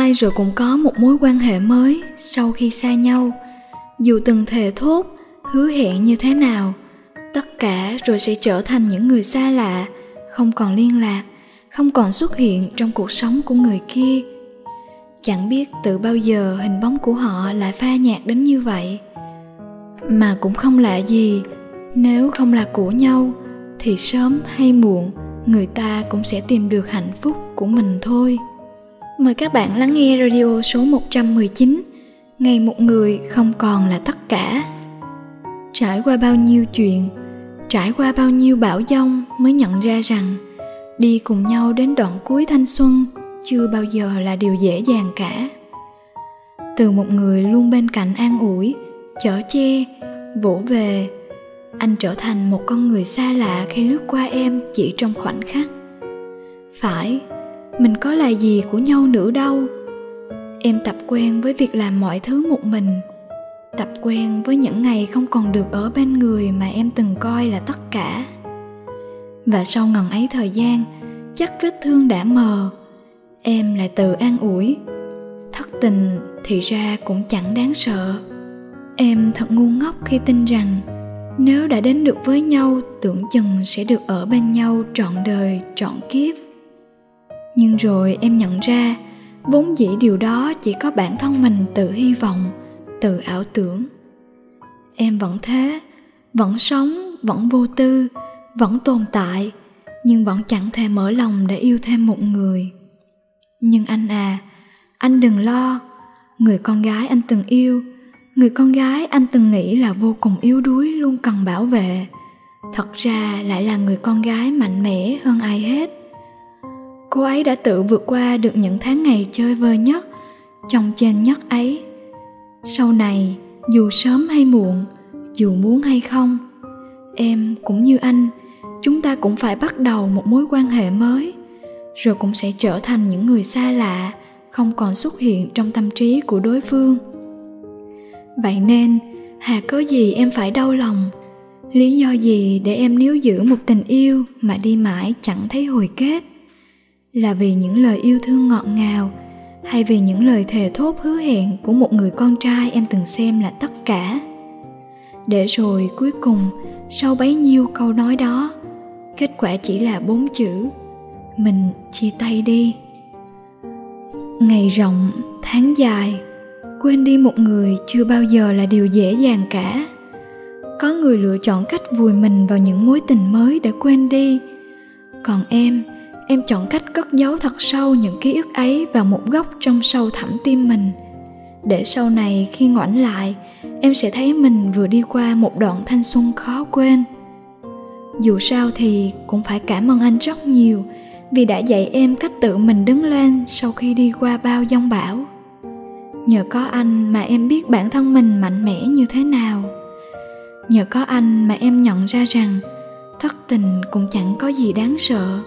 ai rồi cũng có một mối quan hệ mới sau khi xa nhau. Dù từng thề thốt, hứa hẹn như thế nào, tất cả rồi sẽ trở thành những người xa lạ, không còn liên lạc, không còn xuất hiện trong cuộc sống của người kia. Chẳng biết từ bao giờ hình bóng của họ lại pha nhạt đến như vậy. Mà cũng không lạ gì, nếu không là của nhau, thì sớm hay muộn, người ta cũng sẽ tìm được hạnh phúc của mình thôi. Mời các bạn lắng nghe radio số 119 Ngày một người không còn là tất cả. Trải qua bao nhiêu chuyện Trải qua bao nhiêu bão giông mới nhận ra rằng Đi cùng nhau đến đoạn cuối thanh xuân Chưa bao giờ là điều dễ dàng cả. Từ một người luôn bên cạnh an ủi Chở che, vỗ về anh trở thành một con người xa lạ khi lướt qua em chỉ trong khoảnh khắc. Phải mình có là gì của nhau nữa đâu. Em tập quen với việc làm mọi thứ một mình. Tập quen với những ngày không còn được ở bên người mà em từng coi là tất cả. Và sau ngần ấy thời gian, chắc vết thương đã mờ. Em lại tự an ủi. Thất tình thì ra cũng chẳng đáng sợ. Em thật ngu ngốc khi tin rằng nếu đã đến được với nhau, tưởng chừng sẽ được ở bên nhau trọn đời, trọn kiếp nhưng rồi em nhận ra, vốn dĩ điều đó chỉ có bản thân mình tự hy vọng, tự ảo tưởng. Em vẫn thế, vẫn sống, vẫn vô tư, vẫn tồn tại, nhưng vẫn chẳng thể mở lòng để yêu thêm một người. Nhưng anh à anh đừng lo. Người con gái anh từng yêu, người con gái anh từng nghĩ là vô cùng yếu đuối luôn cần bảo vệ. Thật ra lại là người con gái mạnh mẽ hơn ai hết cô ấy đã tự vượt qua được những tháng ngày chơi vơi nhất, trong chênh nhất ấy. Sau này, dù sớm hay muộn, dù muốn hay không, em cũng như anh, chúng ta cũng phải bắt đầu một mối quan hệ mới, rồi cũng sẽ trở thành những người xa lạ, không còn xuất hiện trong tâm trí của đối phương. Vậy nên, hà có gì em phải đau lòng? Lý do gì để em níu giữ một tình yêu mà đi mãi chẳng thấy hồi kết? Là vì những lời yêu thương ngọt ngào hay vì những lời thề thốt hứa hẹn của một người con trai em từng xem là tất cả. Để rồi cuối cùng, sau bấy nhiêu câu nói đó, kết quả chỉ là bốn chữ, mình chia tay đi. Ngày rộng, tháng dài, quên đi một người chưa bao giờ là điều dễ dàng cả. Có người lựa chọn cách vùi mình vào những mối tình mới để quên đi. Còn em em chọn cách cất giấu thật sâu những ký ức ấy vào một góc trong sâu thẳm tim mình. Để sau này khi ngoảnh lại, em sẽ thấy mình vừa đi qua một đoạn thanh xuân khó quên. Dù sao thì cũng phải cảm ơn anh rất nhiều vì đã dạy em cách tự mình đứng lên sau khi đi qua bao giông bão. Nhờ có anh mà em biết bản thân mình mạnh mẽ như thế nào. Nhờ có anh mà em nhận ra rằng, thất tình cũng chẳng có gì đáng sợ.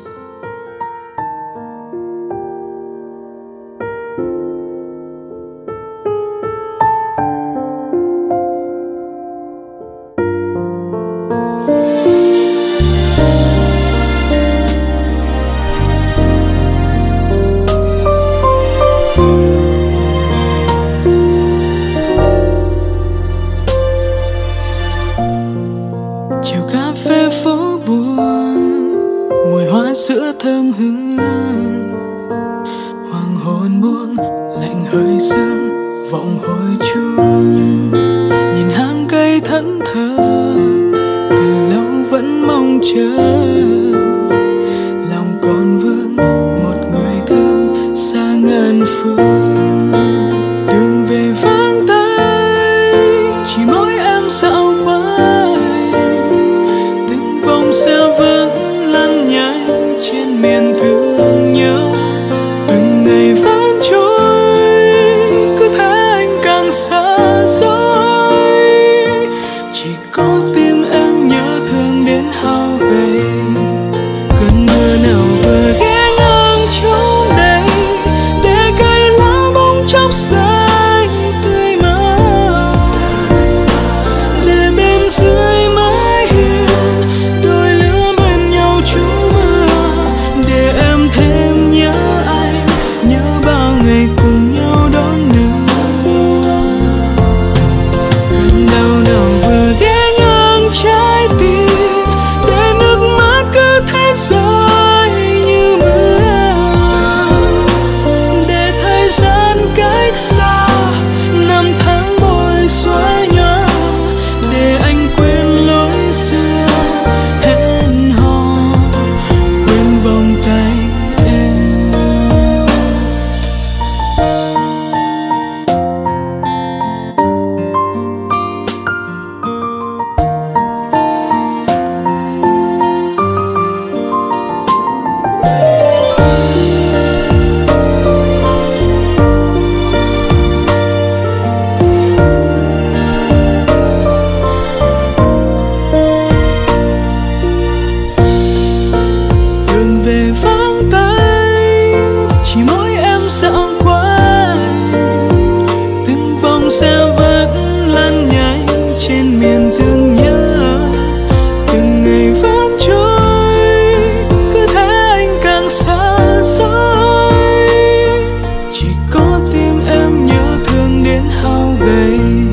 Cùng babe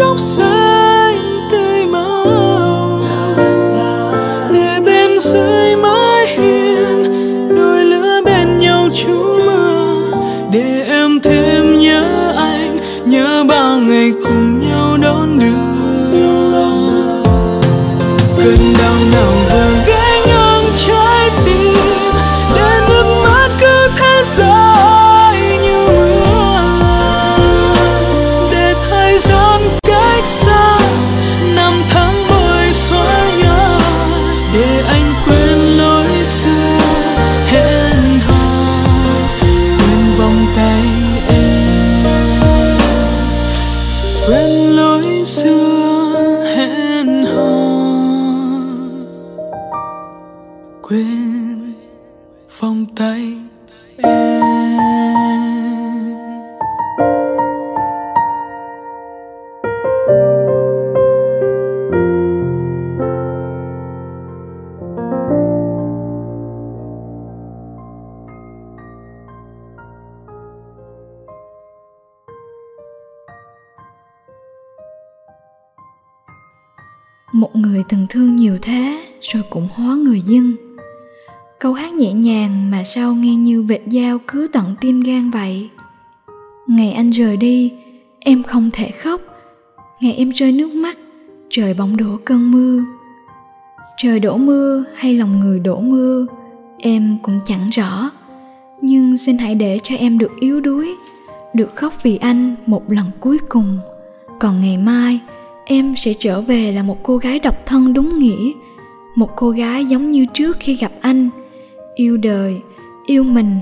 một người dân. Câu hát nhẹ nhàng mà sao nghe như vệt dao cứ tận tim gan vậy. Ngày anh rời đi, em không thể khóc. Ngày em rơi nước mắt, trời bỗng đổ cơn mưa. Trời đổ mưa hay lòng người đổ mưa, em cũng chẳng rõ. Nhưng xin hãy để cho em được yếu đuối, được khóc vì anh một lần cuối cùng. Còn ngày mai, em sẽ trở về là một cô gái độc thân đúng nghĩa một cô gái giống như trước khi gặp anh, yêu đời, yêu mình,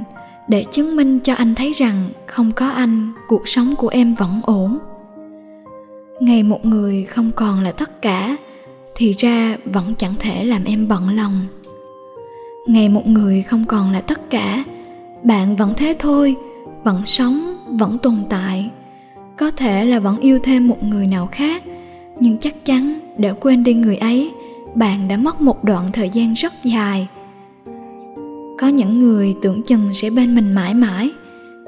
để chứng minh cho anh thấy rằng không có anh, cuộc sống của em vẫn ổn. Ngày một người không còn là tất cả, thì ra vẫn chẳng thể làm em bận lòng. Ngày một người không còn là tất cả, bạn vẫn thế thôi, vẫn sống, vẫn tồn tại. Có thể là vẫn yêu thêm một người nào khác, nhưng chắc chắn để quên đi người ấy bạn đã mất một đoạn thời gian rất dài. Có những người tưởng chừng sẽ bên mình mãi mãi,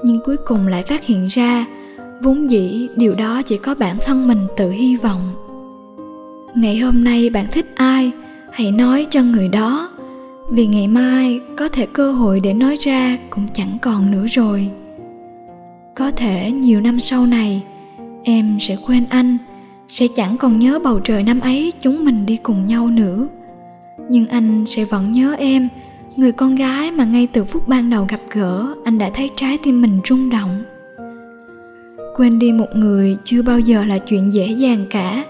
nhưng cuối cùng lại phát hiện ra, vốn dĩ điều đó chỉ có bản thân mình tự hy vọng. Ngày hôm nay bạn thích ai, hãy nói cho người đó, vì ngày mai có thể cơ hội để nói ra cũng chẳng còn nữa rồi. Có thể nhiều năm sau này, em sẽ quên anh sẽ chẳng còn nhớ bầu trời năm ấy chúng mình đi cùng nhau nữa. Nhưng anh sẽ vẫn nhớ em, người con gái mà ngay từ phút ban đầu gặp gỡ, anh đã thấy trái tim mình rung động. Quên đi một người chưa bao giờ là chuyện dễ dàng cả.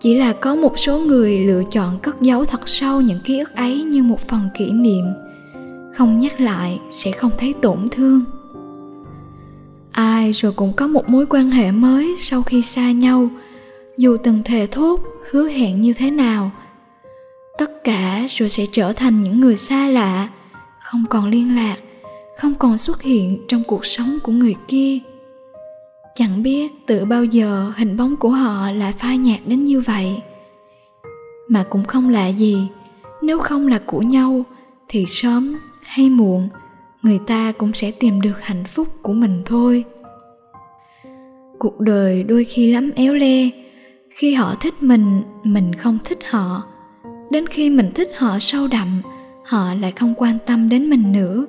Chỉ là có một số người lựa chọn cất giấu thật sâu những ký ức ấy như một phần kỷ niệm. Không nhắc lại sẽ không thấy tổn thương. Ai rồi cũng có một mối quan hệ mới sau khi xa nhau dù từng thề thốt, hứa hẹn như thế nào, tất cả rồi sẽ trở thành những người xa lạ, không còn liên lạc, không còn xuất hiện trong cuộc sống của người kia. Chẳng biết từ bao giờ hình bóng của họ lại phai nhạt đến như vậy. Mà cũng không lạ gì, nếu không là của nhau, thì sớm hay muộn, người ta cũng sẽ tìm được hạnh phúc của mình thôi. Cuộc đời đôi khi lắm éo le khi họ thích mình mình không thích họ. Đến khi mình thích họ sâu đậm, họ lại không quan tâm đến mình nữa.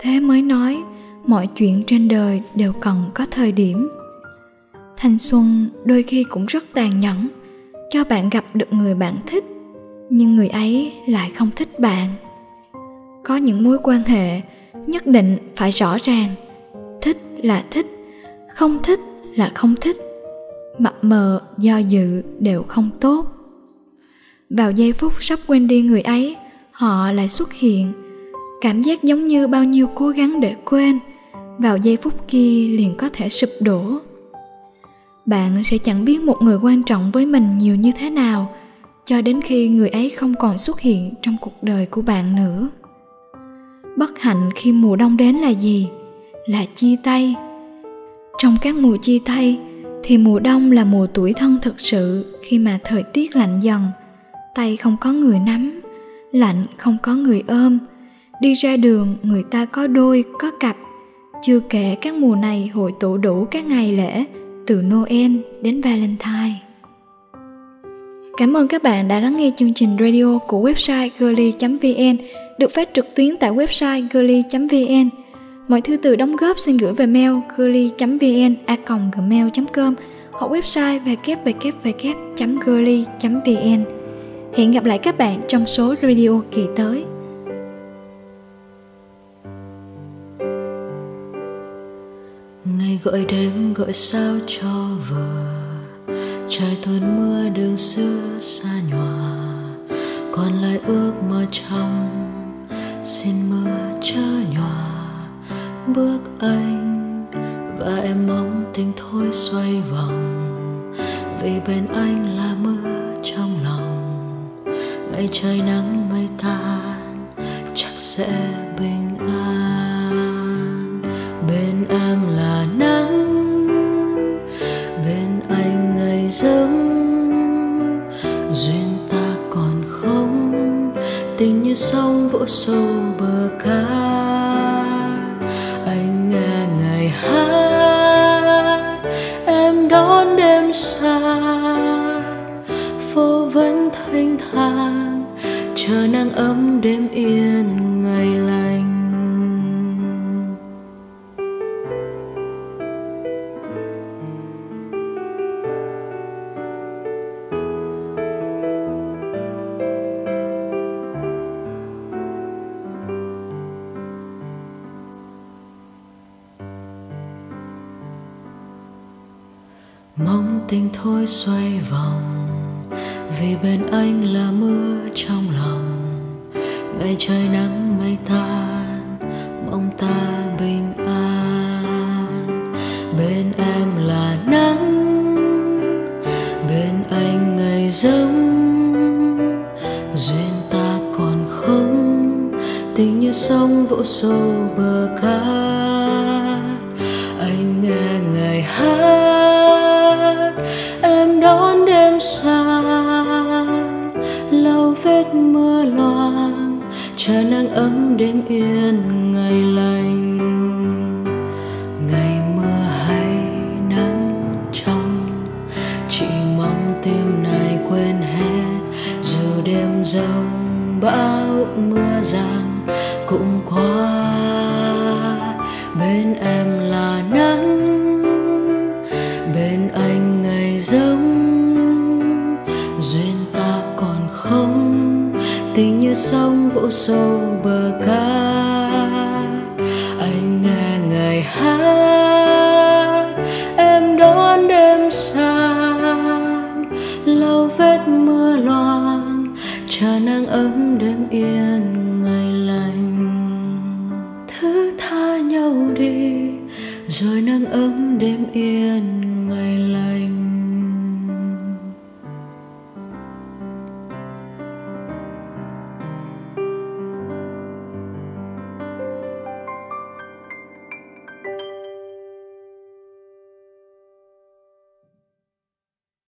Thế mới nói, mọi chuyện trên đời đều cần có thời điểm. Thanh xuân đôi khi cũng rất tàn nhẫn, cho bạn gặp được người bạn thích, nhưng người ấy lại không thích bạn. Có những mối quan hệ nhất định phải rõ ràng, thích là thích, không thích là không thích mập mờ, do dự đều không tốt. Vào giây phút sắp quên đi người ấy, họ lại xuất hiện. Cảm giác giống như bao nhiêu cố gắng để quên, vào giây phút kia liền có thể sụp đổ. Bạn sẽ chẳng biết một người quan trọng với mình nhiều như thế nào, cho đến khi người ấy không còn xuất hiện trong cuộc đời của bạn nữa. Bất hạnh khi mùa đông đến là gì? Là chia tay. Trong các mùa chia tay thì mùa đông là mùa tuổi thân thực sự khi mà thời tiết lạnh dần. Tay không có người nắm, lạnh không có người ôm. Đi ra đường, người ta có đôi, có cặp. Chưa kể các mùa này hội tụ đủ các ngày lễ, từ noel đến valentine. Cảm ơn các bạn đã lắng nghe chương trình radio của website girly.vn được phát trực tuyến tại website girly.vn. Mọi thư từ đóng góp xin gửi về mail girly.vn a gmail.com hoặc website www.girly.vn. Hẹn gặp lại các bạn trong số radio kỳ tới. Ngày gọi đêm gọi sao cho vừa trời tuôn mưa đường xưa xa nhòa còn lại ước mơ trong, xin mưa chớ nhòa bước anh và em mong tình thôi xoay vòng. Vì bên anh là mưa trong lòng. Ngày trời nắng mây tan, chắc sẽ bình an. Bên em là nắng, bên anh ngày dâng duyên ta còn không, tình như sông vỗ sâu bờ cát nghe tình thôi xoay vòng. Vì bên anh là mưa trong lòng. Ngày trời nắng mây tan, mong ta bình an. Bên em là nắng, bên anh ngày giống. Duyên ta còn không, tình như sông vỗ sâu bờ cát anh nghe ngày hát. Đêm yên ngày lành. Ngày mưa hay nắng trong, chỉ mong tim này quên hết. Dù đêm rông bão mưa giăng cũng qua, bên em là nắng, bên anh ngày giống tình như sông vỗ sâu bờ ca. Anh nghe ngày hát, em đón đêm sang lau vết mưa loang, chờ nắng ấm đêm yên ngày lành. Thứ tha nhau đi, rồi nắng ấm đêm yên